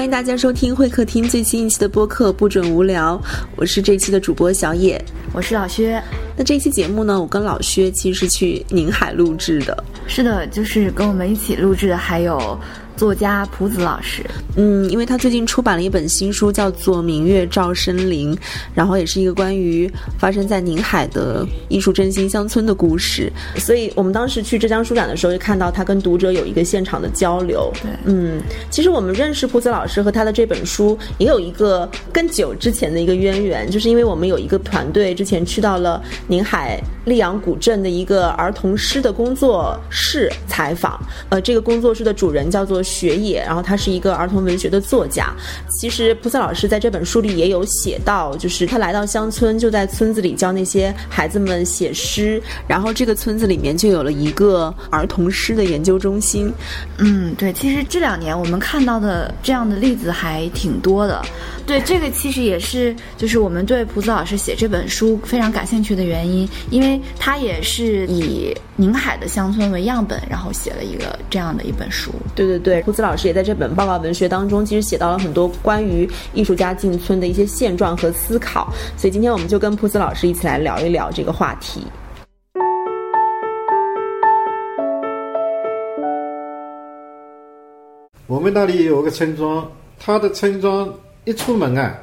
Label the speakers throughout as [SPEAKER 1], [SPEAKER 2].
[SPEAKER 1] 欢迎大家收听会客厅最新一期的播客《不准无聊》，我是这期的主播小野，
[SPEAKER 2] 我是老薛。
[SPEAKER 1] 那这期节目呢，我跟老薛其实是去宁海录制的。
[SPEAKER 2] 是的，就是跟我们一起录制的还有。作家蒲子老师，
[SPEAKER 1] 嗯，因为他最近出版了一本新书，叫做《明月照深林》，然后也是一个关于发生在宁海的艺术振兴乡村的故事。所以我们当时去浙江书展的时候，就看到他跟读者有一个现场的交流。
[SPEAKER 2] 对，
[SPEAKER 1] 嗯，其实我们认识蒲子老师和他的这本书也有一个更久之前的一个渊源，就是因为我们有一个团队之前去到了宁海溧阳古镇的一个儿童诗的工作室采访。呃，这个工作室的主人叫做。雪野，然后他是一个儿童文学的作家。其实菩萨老师在这本书里也有写到，就是他来到乡村，就在村子里教那些孩子们写诗。然后这个村子里面就有了一个儿童诗的研究中心。
[SPEAKER 2] 嗯，对，其实这两年我们看到的这样的例子还挺多的。对，这个其实也是就是我们对菩萨老师写这本书非常感兴趣的原因，因为他也是以宁海的乡村为样本，然后写了一个这样的一本书。
[SPEAKER 1] 对对对。胡子老师也在这本报告文学当中，其实写到了很多关于艺术家进村的一些现状和思考。所以今天我们就跟蒲子老师一起来聊一聊这个话题。
[SPEAKER 3] 我们那里有个村庄，它的村庄一出门啊，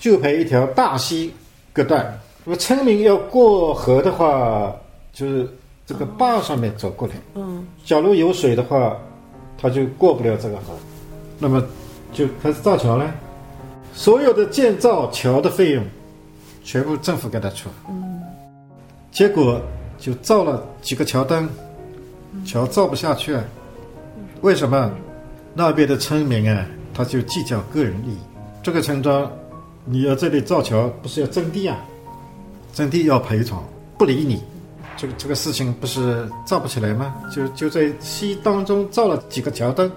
[SPEAKER 3] 就被一条大溪隔断。那么村民要过河的话，就是这个坝上面走过来。嗯，假如有水的话。他就过不了这个河，那么就开始造桥了。所有的建造桥的费用，全部政府给他出。嗯。结果就造了几个桥墩，桥造不下去啊。为什么？那边的村民啊，他就计较个人利益。这个村庄，你要这里造桥，不是要征地啊？征地要赔偿，不理你。这个这个事情不是造不起来吗？就就在戏当中造了几个桥墩，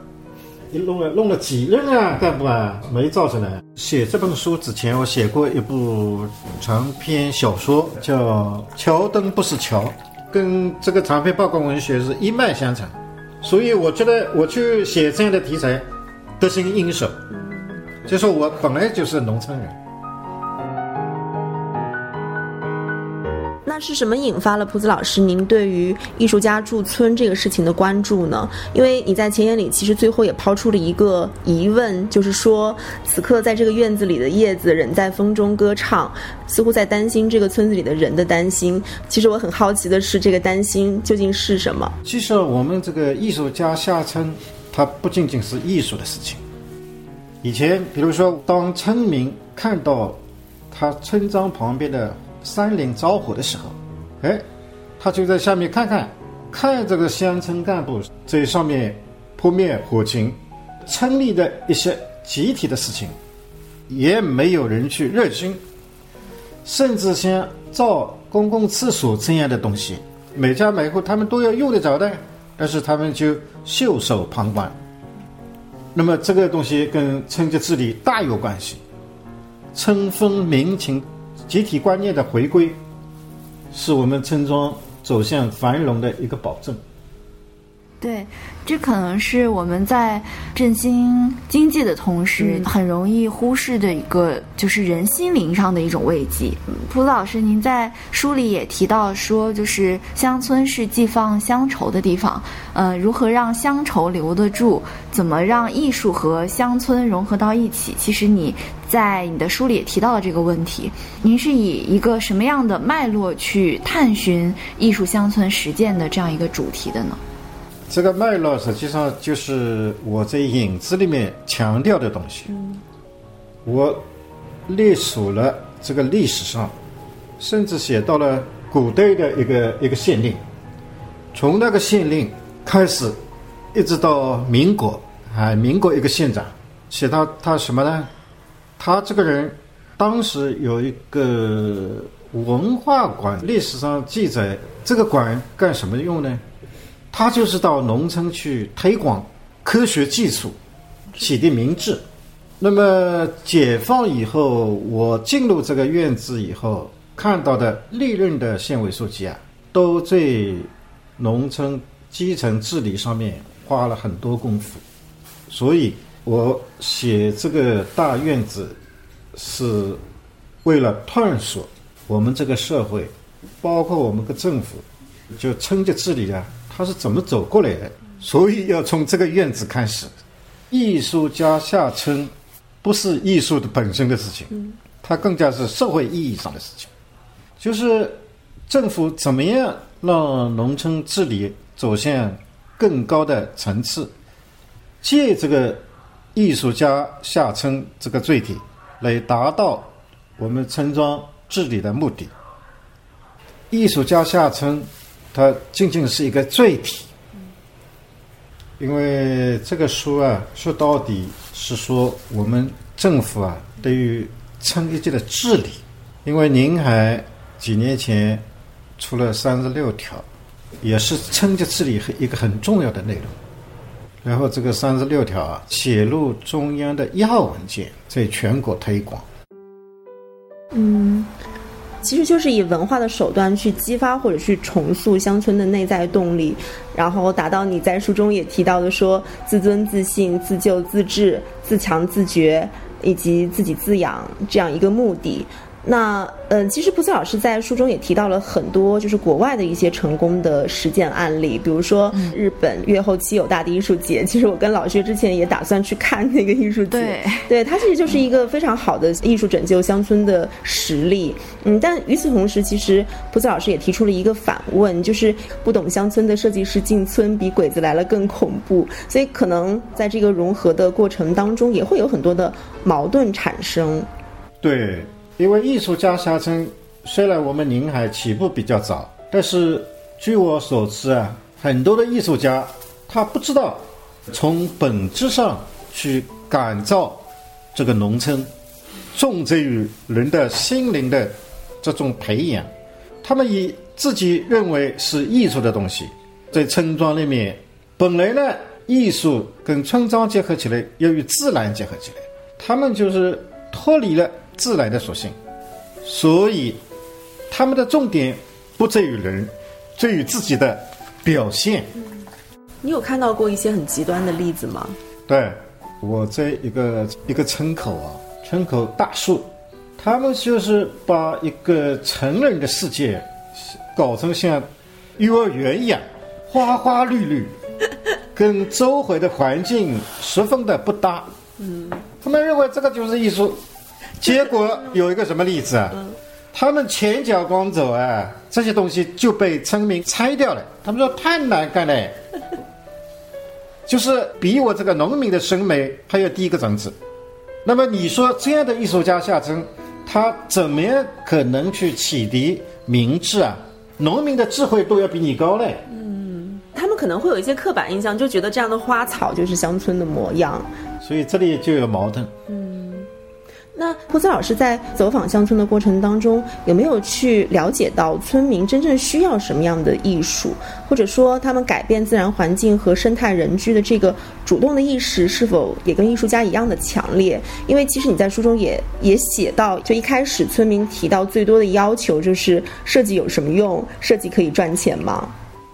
[SPEAKER 3] 一弄了弄了几任啊干部啊没造出来。写这本书之前，我写过一部长篇小说，叫《桥墩不是桥》，跟这个长篇报告文学是一脉相承。所以我觉得我去写这样的题材，得心应手。就说我本来就是农村人。
[SPEAKER 1] 是什么引发了蒲子老师您对于艺术家驻村这个事情的关注呢？因为你在前言里其实最后也抛出了一个疑问，就是说此刻在这个院子里的叶子仍在风中歌唱，似乎在担心这个村子里的人的担心。其实我很好奇的是，这个担心究竟是什么？
[SPEAKER 3] 其实我们这个艺术家下村，它不仅仅是艺术的事情。以前，比如说，当村民看到他村庄旁边的。山林着火的时候，哎，他就在下面看看，看这个乡村干部在上面扑灭火情，村里的一些集体的事情，也没有人去热心，甚至像造公共厕所这样的东西，每家每户他们都要用得着的，但是他们就袖手旁观。那么这个东西跟村级治理大有关系，村风民情。集体观念的回归，是我们村庄走向繁荣的一个保证。
[SPEAKER 2] 对，这可能是我们在振兴经济的同时，很容易忽视的一个，就是人心灵上的一种慰藉。蒲老师，您在书里也提到说，就是乡村是寄放乡愁的地方。呃，如何让乡愁留得住？怎么让艺术和乡村融合到一起？其实你在你的书里也提到了这个问题。您是以一个什么样的脉络去探寻艺术乡村实践的这样一个主题的呢？
[SPEAKER 3] 这个脉络实际上就是我在影子里面强调的东西。我列数了这个历史上，甚至写到了古代的一个一个县令，从那个县令开始，一直到民国啊，民国一个县长，写到他什么呢？他这个人当时有一个文化馆，历史上记载这个馆干什么用呢？他就是到农村去推广科学技术，启迪民智。那么解放以后，我进入这个院子以后，看到的历任的县委书记啊，都在农村基层治理上面花了很多功夫。所以我写这个大院子，是为了探索我们这个社会，包括我们的政府，就村级治理啊，它是怎么走过来的？所以要从这个院子开始。艺术家下村，不是艺术的本身的事情，它更加是社会意义上的事情，就是政府怎么样让农村治理走向更高的层次，借这个艺术家下村这个罪体来达到我们村庄治理的目的。艺术家下村，它仅仅是一个罪体。因为这个书啊，说到底是说我们政府啊对于村一级的治理。因为宁海几年前出了三十六条，也是村级治理一个很重要的内容。然后这个三十六条啊，写入中央的一号文件，在全国推广。
[SPEAKER 1] 嗯。其实就是以文化的手段去激发或者去重塑乡村的内在动力，然后达到你在书中也提到的说自尊自信、自救自治、自强自觉以及自己自养这样一个目的。那嗯，其实普斯老师在书中也提到了很多，就是国外的一些成功的实践案例，比如说日本越后期有大的艺术节。其实我跟老薛之前也打算去看那个艺术节，
[SPEAKER 2] 对，
[SPEAKER 1] 对，它其实就是一个非常好的艺术拯救乡村的实例。嗯，但与此同时，其实普斯老师也提出了一个反问，就是不懂乡村的设计师进村比鬼子来了更恐怖。所以可能在这个融合的过程当中，也会有很多的矛盾产生。
[SPEAKER 3] 对。因为艺术家下村，虽然我们宁海起步比较早，但是据我所知啊，很多的艺术家他不知道从本质上去改造这个农村，重在于人的心灵的这种培养。他们以自己认为是艺术的东西，在村庄里面，本来呢，艺术跟村庄结合起来，要与自然结合起来，他们就是脱离了。自然的属性，所以他们的重点不在于人，在于自己的表现。
[SPEAKER 1] 你有看到过一些很极端的例子吗？
[SPEAKER 3] 对，我在一个一个村口啊，村口大树，他们就是把一个成人的世界搞成像幼儿园一样，花花绿绿，跟周围的环境十分的不搭。嗯，他们认为这个就是艺术。结果有一个什么例子啊？他们前脚刚走啊，这些东西就被村民拆掉了。他们说太难干了，就是比我这个农民的审美还要低一个层次。那么你说这样的艺术家下村，他怎么样可能去启迪民智啊？农民的智慧都要比你高嘞。
[SPEAKER 1] 嗯，他们可能会有一些刻板印象，就觉得这样的花草就是乡村的模样。
[SPEAKER 3] 所以这里就有矛盾。
[SPEAKER 1] 嗯。那普斯老师在走访乡村的过程当中，有没有去了解到村民真正需要什么样的艺术，或者说他们改变自然环境和生态人居的这个主动的意识是否也跟艺术家一样的强烈？因为其实你在书中也也写到，就一开始村民提到最多的要求就是设计有什么用？设计可以赚钱吗？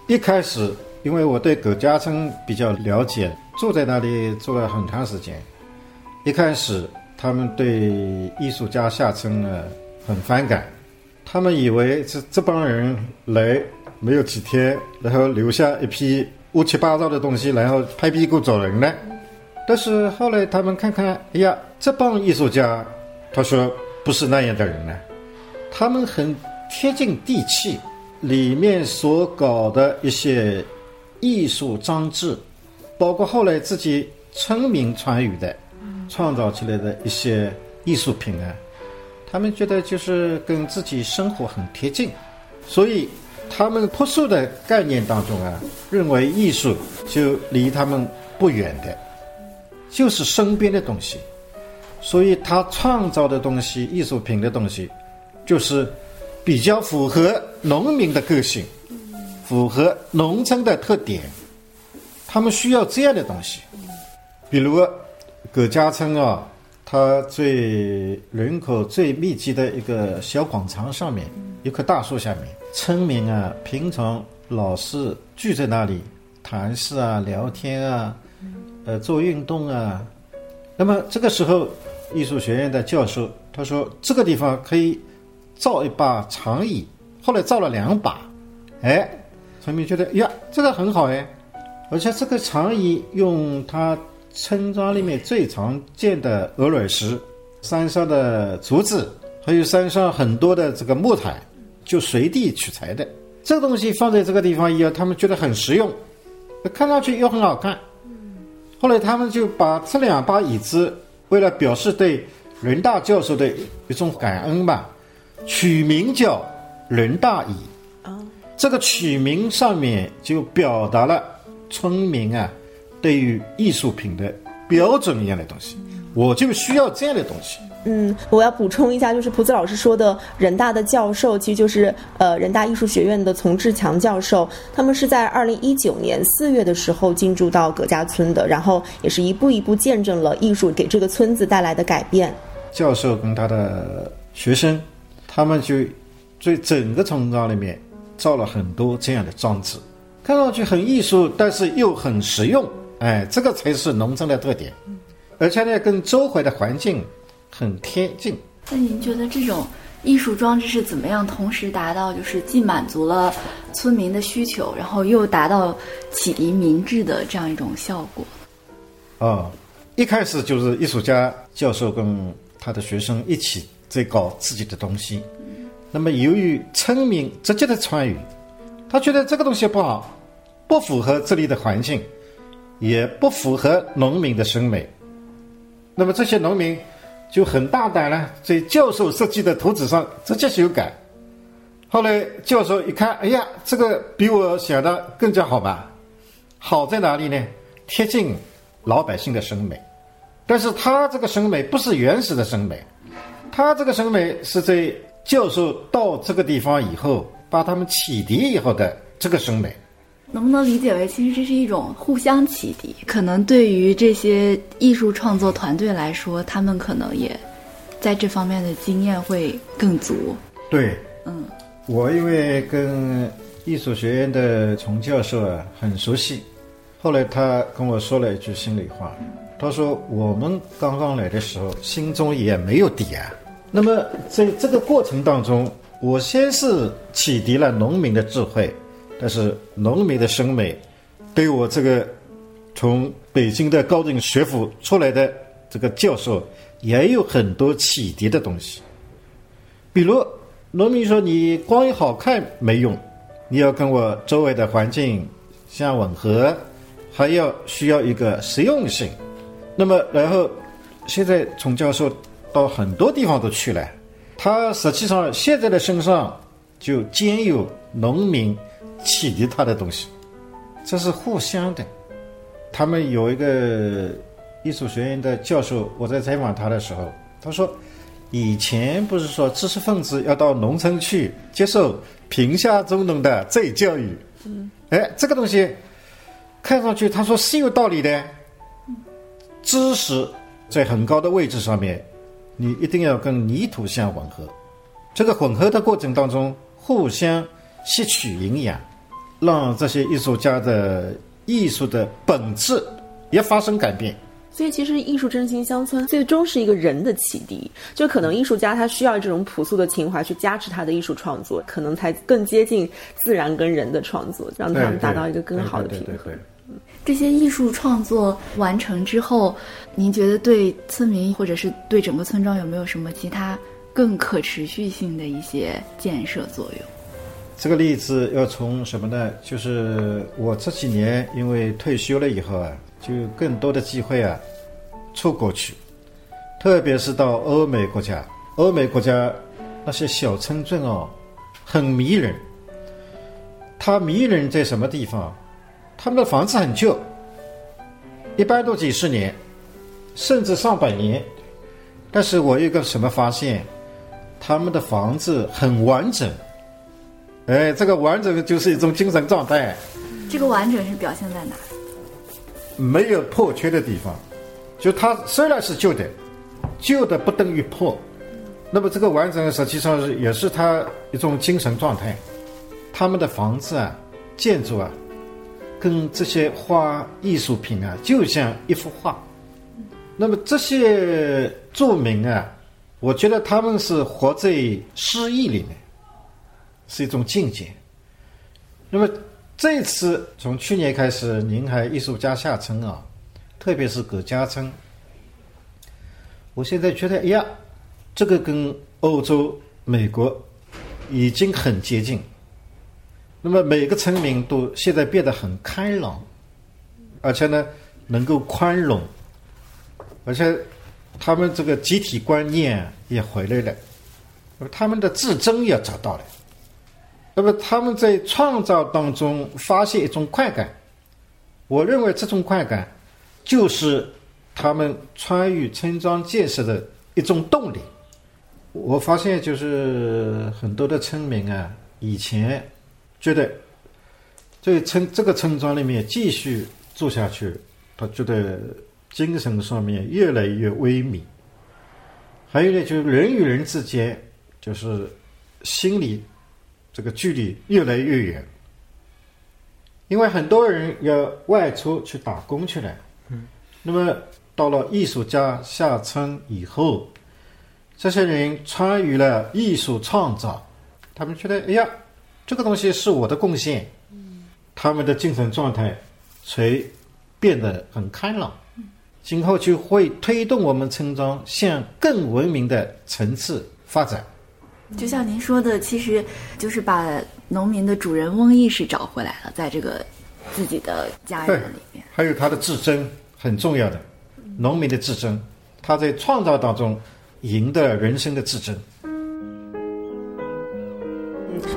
[SPEAKER 3] 一开始，因为我对葛家村比较了解，住在那里住了很长时间，一开始。他们对艺术家下村呢很反感，他们以为这这帮人来没有几天，然后留下一批乌七八糟的东西，然后拍屁股走人了。但是后来他们看看，哎呀，这帮艺术家，他说不是那样的人呢，他们很贴近地气，里面所搞的一些艺术装置，包括后来自己村民参与的。创造起来的一些艺术品啊，他们觉得就是跟自己生活很贴近，所以他们朴素的概念当中啊，认为艺术就离他们不远的，就是身边的东西，所以他创造的东西、艺术品的东西，就是比较符合农民的个性，符合农村的特点，他们需要这样的东西，比如。葛家村啊，它最人口最密集的一个小广场上面，一棵大树下面，村民啊，平常老是聚在那里谈事啊、聊天啊，呃，做运动啊，那么这个时候，艺术学院的教授他说这个地方可以造一把长椅，后来造了两把，哎，村民觉得呀，这个很好哎，而且这个长椅用它村庄里面最常见的鹅卵石、山上的竹子，还有山上很多的这个木材，就随地取材的。这个东西放在这个地方以后，他们觉得很实用，看上去又很好看。后来他们就把这两把椅子，为了表示对伦大教授的一种感恩吧，取名叫“伦大椅”。这个取名上面就表达了村民啊对于艺术品的标准一样的东西。我就需要这样的东西。
[SPEAKER 1] 嗯，我要补充一下，就是蒲子老师说的，人大的教授其实就是呃人大艺术学院的丛志强教授，他们是在二零一九年四月的时候进驻到葛家村的，然后也是一步一步见证了艺术给这个村子带来的改变。
[SPEAKER 3] 教授跟他的学生，他们就在整个村庄里面造了很多这样的装置，看上去很艺术，但是又很实用。哎，这个才是农村的特点，而且呢，跟周围的环境。很贴近。
[SPEAKER 2] 那您觉得这种艺术装置是怎么样同时达到，就是既满足了村民的需求，然后又达到启迪民智的这样一种效果？
[SPEAKER 3] 哦，一开始就是艺术家教授跟他的学生一起在搞自己的东西。那么由于村民直接的参与，他觉得这个东西不好，不符合这里的环境，也不符合农民的审美。那么这些农民。就很大胆了，在教授设计的图纸上直接修改。后来教授一看，哎呀，这个比我想的更加好吧？好在哪里呢？贴近老百姓的审美。但是他这个审美不是原始的审美，他这个审美是在教授到这个地方以后，把他们启迪以后的这个审美。
[SPEAKER 2] 能不能理解为，其实这是一种互相启迪？可能对于这些艺术创作团队来说，他们可能也在这方面的经验会更足。
[SPEAKER 3] 对，
[SPEAKER 2] 嗯，
[SPEAKER 3] 我因为跟艺术学院的丛教授啊很熟悉，后来他跟我说了一句心里话，他说：“我们刚刚来的时候，心中也没有底啊。那么在这个过程当中，我先是启迪了农民的智慧。”但是农民的审美，对我这个从北京的高等学府出来的这个教授，也有很多启迪的东西。比如农民说：“你光好看没用，你要跟我周围的环境相吻合，还要需要一个实用性。”那么，然后现在从教授到很多地方都去了，他实际上现在的身上就兼有农民。启迪他的东西，这是互相的。他们有一个艺术学院的教授，我在采访他的时候，他说：“以前不是说知识分子要到农村去接受贫下中农的再教育？嗯，哎，这个东西看上去他说是有道理的。知识在很高的位置上面，你一定要跟泥土相吻合。这个混合的过程当中，互相吸取营养。”让这些艺术家的艺术的本质也发生改变。
[SPEAKER 1] 所以，其实艺术振兴乡村最终是一个人的启迪。就可能艺术家他需要这种朴素的情怀去加持他的艺术创作，可能才更接近自然跟人的创作，让他们达到一个更好的平衡。
[SPEAKER 2] 这些艺术创作完成之后，您觉得对村民或者是对整个村庄有没有什么其他更可持续性的一些建设作用？
[SPEAKER 3] 这个例子要从什么呢？就是我这几年因为退休了以后啊，就更多的机会啊，出国去，特别是到欧美国家。欧美国家那些小村镇哦，很迷人。它迷人在什么地方？他们的房子很旧，一般都几十年，甚至上百年。但是我有个什么发现？他们的房子很完整。哎，这个完整就是一种精神状态。
[SPEAKER 2] 这个完整是表现在哪？
[SPEAKER 3] 没有破缺的地方，就它虽然是旧的，旧的不等于破。那么这个完整实际上是也是它一种精神状态。他们的房子啊、建筑啊，跟这些画艺术品啊，就像一幅画。那么这些著名啊，我觉得他们是活在诗意里面，是一种境界。那么这次从去年开始，宁海艺术家下村啊，特别是葛家村，我现在觉得，哎呀，这个跟欧洲、美国已经很接近。那么每个村民都现在变得很开朗，而且呢，能够宽容，而且他们这个集体观念也回来了，他们的自尊也找到了。那么他们在创造当中发现一种快感，我认为这种快感就是他们参与村庄建设的一种动力。我发现就是很多的村民啊，以前觉得在村这个村庄里面继续住下去，他觉得精神上面越来越萎靡。还有呢，就是人与人之间就是心理。这个距离越来越远，因为很多人要外出去打工去了。嗯，那么到了艺术家下村以后，这些人参与了艺术创造，他们觉得，哎呀，这个东西是我的贡献。嗯，他们的精神状态才变得很开朗。今后就会推动我们村庄向更文明的层次发展。
[SPEAKER 2] 就像您说的，其实就是把农民的主人翁意识找回来了，在这个自己的家园里面。
[SPEAKER 3] 还有他的自尊很重要的，农民的自尊，他在创造当中赢得人生的自尊。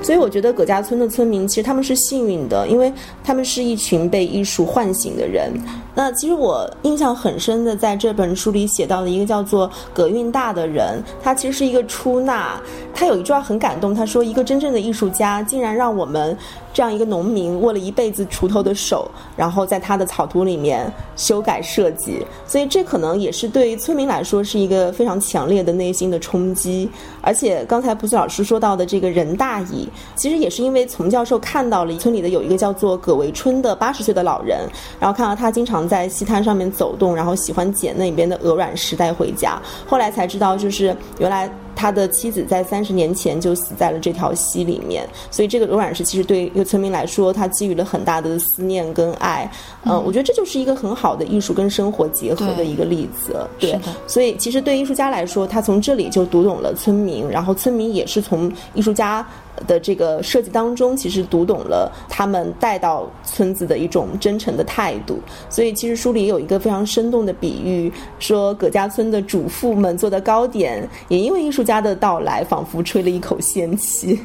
[SPEAKER 1] 所以我觉得葛家村的村民其实他们是幸运的，因为他们是一群被艺术唤醒的人。那其实我印象很深的，在这本书里写到了一个叫做葛运大的人，他其实是一个出纳。他有一句话很感动，他说：“一个真正的艺术家，竟然让我们。”这样一个农民握了一辈子锄头的手，然后在他的草图里面修改设计，所以这可能也是对村民来说是一个非常强烈的内心的冲击。而且刚才蒲子老师说到的这个任大乙，其实也是因为丛教授看到了村里的有一个叫做葛维春的八十岁的老人，然后看到他经常在西滩上面走动，然后喜欢捡那边的鹅卵石带回家，后来才知道就是原来。他的妻子在三十年前就死在了这条溪里面，所以这个鹅卵石其实对一个村民来说，他给予了很大的思念跟爱。嗯，我觉得这就是一个很好的艺术跟生活结合的一个例子。对，所以其实对艺术家来说，他从这里就读懂了村民，然后村民也是从艺术家。的这个设计当中，其实读懂了他们带到村子的一种真诚的态度。所以，其实书里有一个非常生动的比喻，说葛家村的主妇们做的糕点，也因为艺术家的到来，仿佛吹了一口仙气。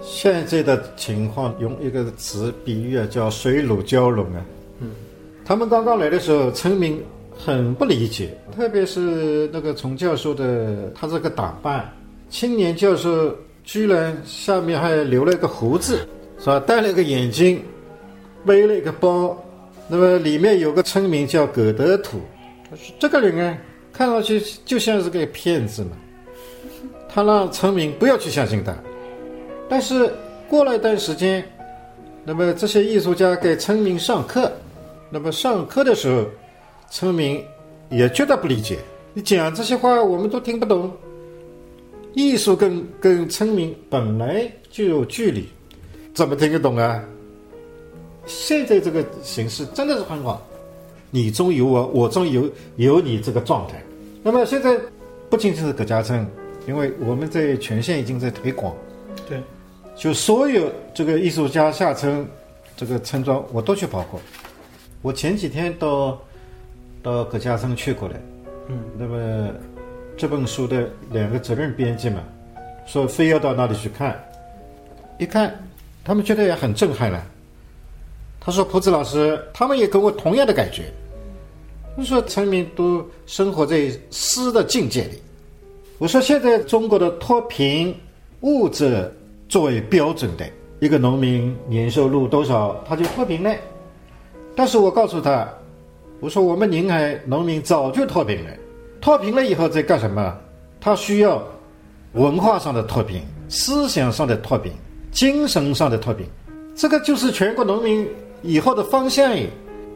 [SPEAKER 3] 现在的情况，用一个词比喻啊，叫水乳交融啊。嗯，他们刚刚来的时候，村民很不理解，特别是那个从教授的他这个打扮，青年教授。居然下面还留了一个胡子，是吧？戴了一个眼镜，背了一个包，那么里面有个村民叫葛德土，这个人啊，看上去就像是个骗子嘛。他让村民不要去相信他。但是过了一段时间，那么这些艺术家给村民上课，那么上课的时候，村民也觉得不理解，你讲这些话我们都听不懂。艺术跟跟村民本来就有距离，怎么听得懂啊？现在这个形式真的是很好，你中有我，我中有有你这个状态。那么现在不仅仅是葛家村，因为我们在全县已经在推广，
[SPEAKER 4] 对，
[SPEAKER 3] 就所有这个艺术家下村这个村庄我都去跑过。我前几天到到葛家村去过了，嗯，那么。这本书的两个责任编辑嘛，说非要到那里去看，一看，他们觉得也很震撼了。他说：“蒲子老师，他们也跟我同样的感觉。我说村民都生活在诗的境界里。我说现在中国的脱贫物质作为标准的一个农民年收入多少，他就脱贫了。但是我告诉他，我说我们宁海农民早就脱贫了。”脱贫了以后在干什么？他需要文化上的脱贫、思想上的脱贫、精神上的脱贫。这个就是全国农民以后的方向。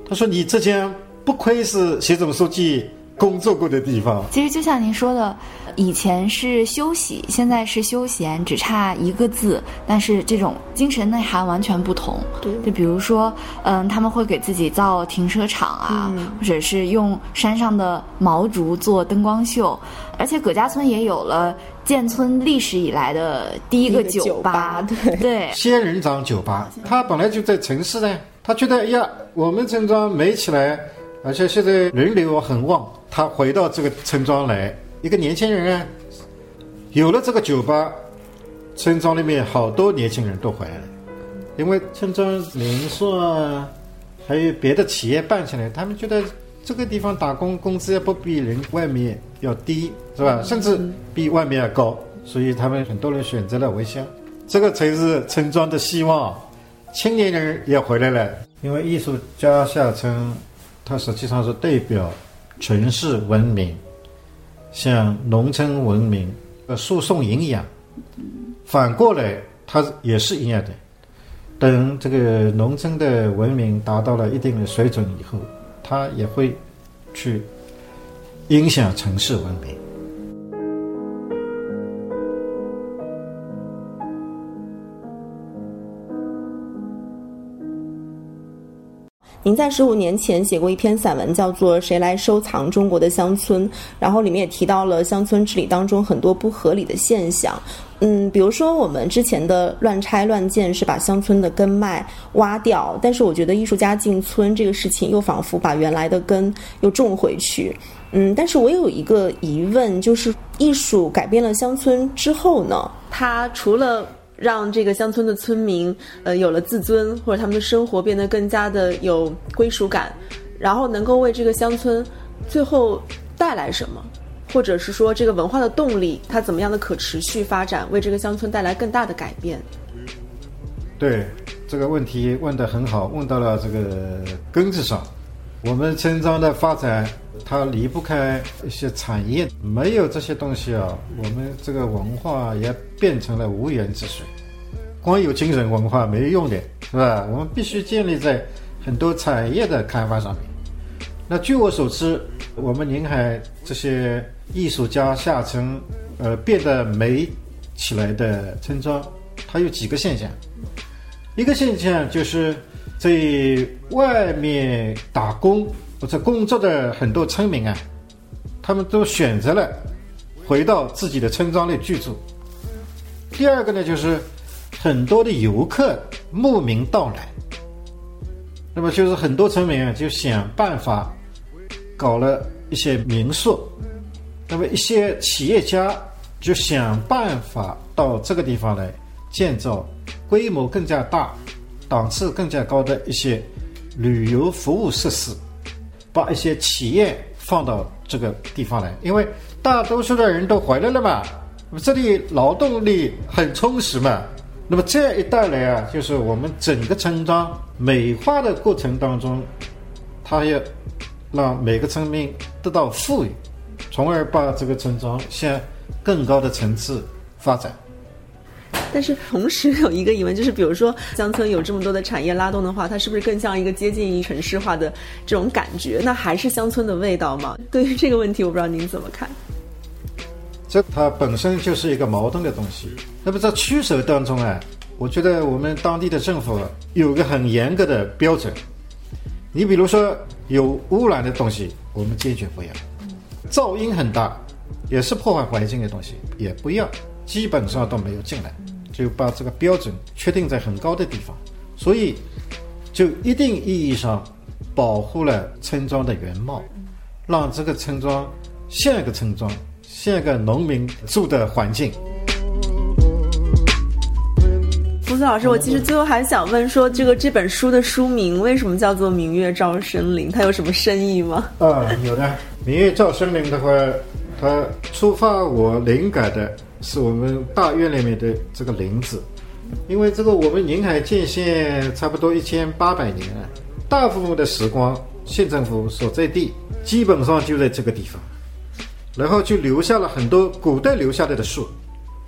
[SPEAKER 3] 他说：“你浙江不愧是习总书记工作过的地方。
[SPEAKER 2] 其实就像您说的，以前是休息，现在是休闲，只差一个字，但是这种精神内涵完全不同。
[SPEAKER 1] 对。
[SPEAKER 2] 就比如说，嗯，他们会给自己造停车场啊，或者是用山上的毛竹做灯光秀，而且葛家村也有了建村历史以来的第一个
[SPEAKER 1] 酒
[SPEAKER 2] 吧。
[SPEAKER 1] 吧，对。
[SPEAKER 2] 对，
[SPEAKER 3] 仙人掌酒吧，他本来就在城市呢，他觉得哎呀，我们村庄美起来，而且现在人流很旺，他回到这个村庄来，一个年轻人啊，有了这个酒吧，村庄里面好多年轻人都回来了，因为村庄民宿啊，还有别的企业办起来，他们觉得这个地方打工工资也不比人外面要低，是吧？甚至比外面要高，所以他们很多人选择了回乡。这个才是村庄的希望。青年人也回来了，因为艺术家下村，它实际上是代表城市文明向农村文明呃输送营养。反过来，它也是一样的。等这个农村的文明达到了一定的水准以后，它也会去影响城市文明。
[SPEAKER 1] 您在十五年前写过一篇散文，叫做《谁来收藏中国的乡村》，然后里面也提到了乡村治理当中很多不合理的现象。嗯，比如说我们之前的乱拆乱建是把乡村的根脉挖掉，但是我觉得艺术家进村这个事情又仿佛把原来的根又种回去。嗯，但是我有一个疑问，就是艺术改变了乡村之后呢，它除了让这个乡村的村民呃有了自尊，或者他们的生活变得更加的有归属感，然后能够为这个乡村最后带来什么，或者是说这个文化的动力它怎么样的可持续发展，为这个乡村带来更大的改变。
[SPEAKER 3] 对这个问题问得很好，问到了这个根子上。我们村庄的发展，它离不开一些产业，没有这些东西啊，我们这个文化也变成了无源之水。光有精神文化没用的，是吧？我们必须建立在很多产业的开发上面。那据我所知，我们宁海这些艺术家下沉，呃，变得美起来的村庄，它有几个现象。一个现象就是在外面打工或者工作的很多村民啊，他们都选择了回到自己的村庄里居住。第二个呢，就是很多的游客慕名到来，那么就是很多村民啊就想办法搞了一些民宿，那么一些企业家就想办法到这个地方来建造规模更加大、档次更加高的一些旅游服务设施，把一些企业放到这个地方来，因为大多数的人都回来了嘛，这里劳动力很充实嘛，那么这样一带来啊，就是我们整个村庄美化的过程当中，它要让每个村民得到富裕，从而把这个村庄向更高的层次发展。
[SPEAKER 1] 但是同时有一个疑问，就是比如说乡村有这么多的产业拉动的话，它是不是更像一个接近于城市化的这种感觉？那还是乡村的味道吗？对于这个问题，我不知道您怎么看。
[SPEAKER 3] 这它本身就是一个矛盾的东西。那么在取舍当中啊，我觉得我们当地的政府有个很严格的标准。你比如说有污染的东西，我们坚决不要；噪音很大，也是破坏环境的东西，也不要，基本上都没有进来。就把这个标准确定在很高的地方，所以就一定意义上保护了村庄的原貌，让这个村庄像一个村庄，像一个农民住的环境。
[SPEAKER 1] 福子老师，我其实最后还想问说，这个这本书的书名为什么叫做《明月照森林》？它有什么深意吗？
[SPEAKER 3] 啊，有的。《明月照森林》的话，它触发我灵感的是我们大院里面的这个林子，因为这个我们宁海建县差不多一千八百年了，大部分的时光县政府所在地基本上就在这个地方，然后就留下了很多古代留下来的树，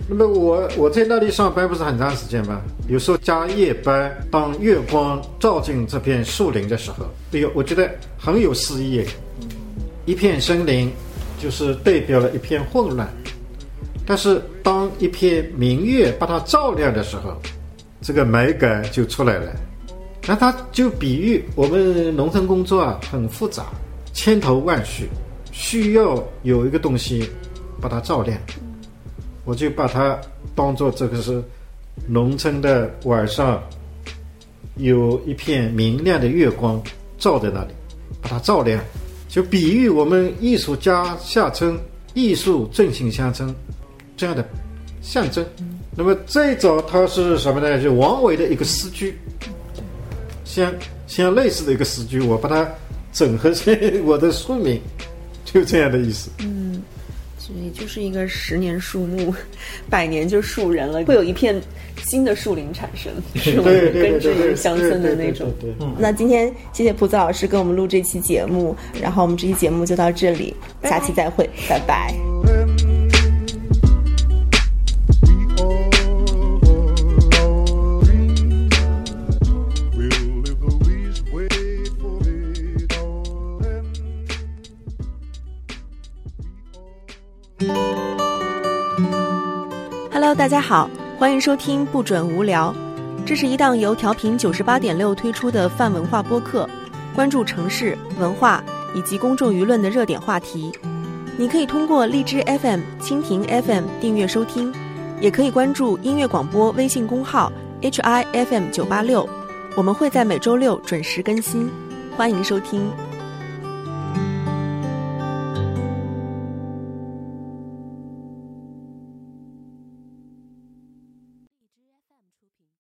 [SPEAKER 3] 那么我我在那里上班不是很长时间吗？有时候加夜班，当月光照进这片树林的时候，哎呦，我觉得很有诗意。一片森林就是代表了一片混乱，但是当一片明月把它照亮的时候，这个美感就出来了。那它就比喻我们农村工作啊很复杂，千头万绪，需要有一个东西把它照亮。我就把它当做这个是农村的晚上，有一片明亮的月光照在那里，把它照亮，就比喻我们艺术家下村，艺术振兴乡村这样的象征。那么最早它是什么呢？就王维的一个诗句，像像类似的一个诗句，我把它整合成我的书名，就这样的意思。
[SPEAKER 1] 嗯。所以就是一个十年树木，百年就树人了，会有一片新的树林产生，是我们根植于乡村的那种。那今天谢谢蒲子老师跟我们录这期节目，然后我们这期节目就到这里，下期再会，拜拜。大家好，欢迎收听不准无聊。这是一档由调频九十八点六推出的泛文化播客，关注城市文化以及公众舆论的热点话题。你可以通过荔枝 FM、蜻蜓 FM 订阅收听，也可以关注音乐广播微信公号 HIFM 九八六，我们会在每周六准时更新，欢迎收听。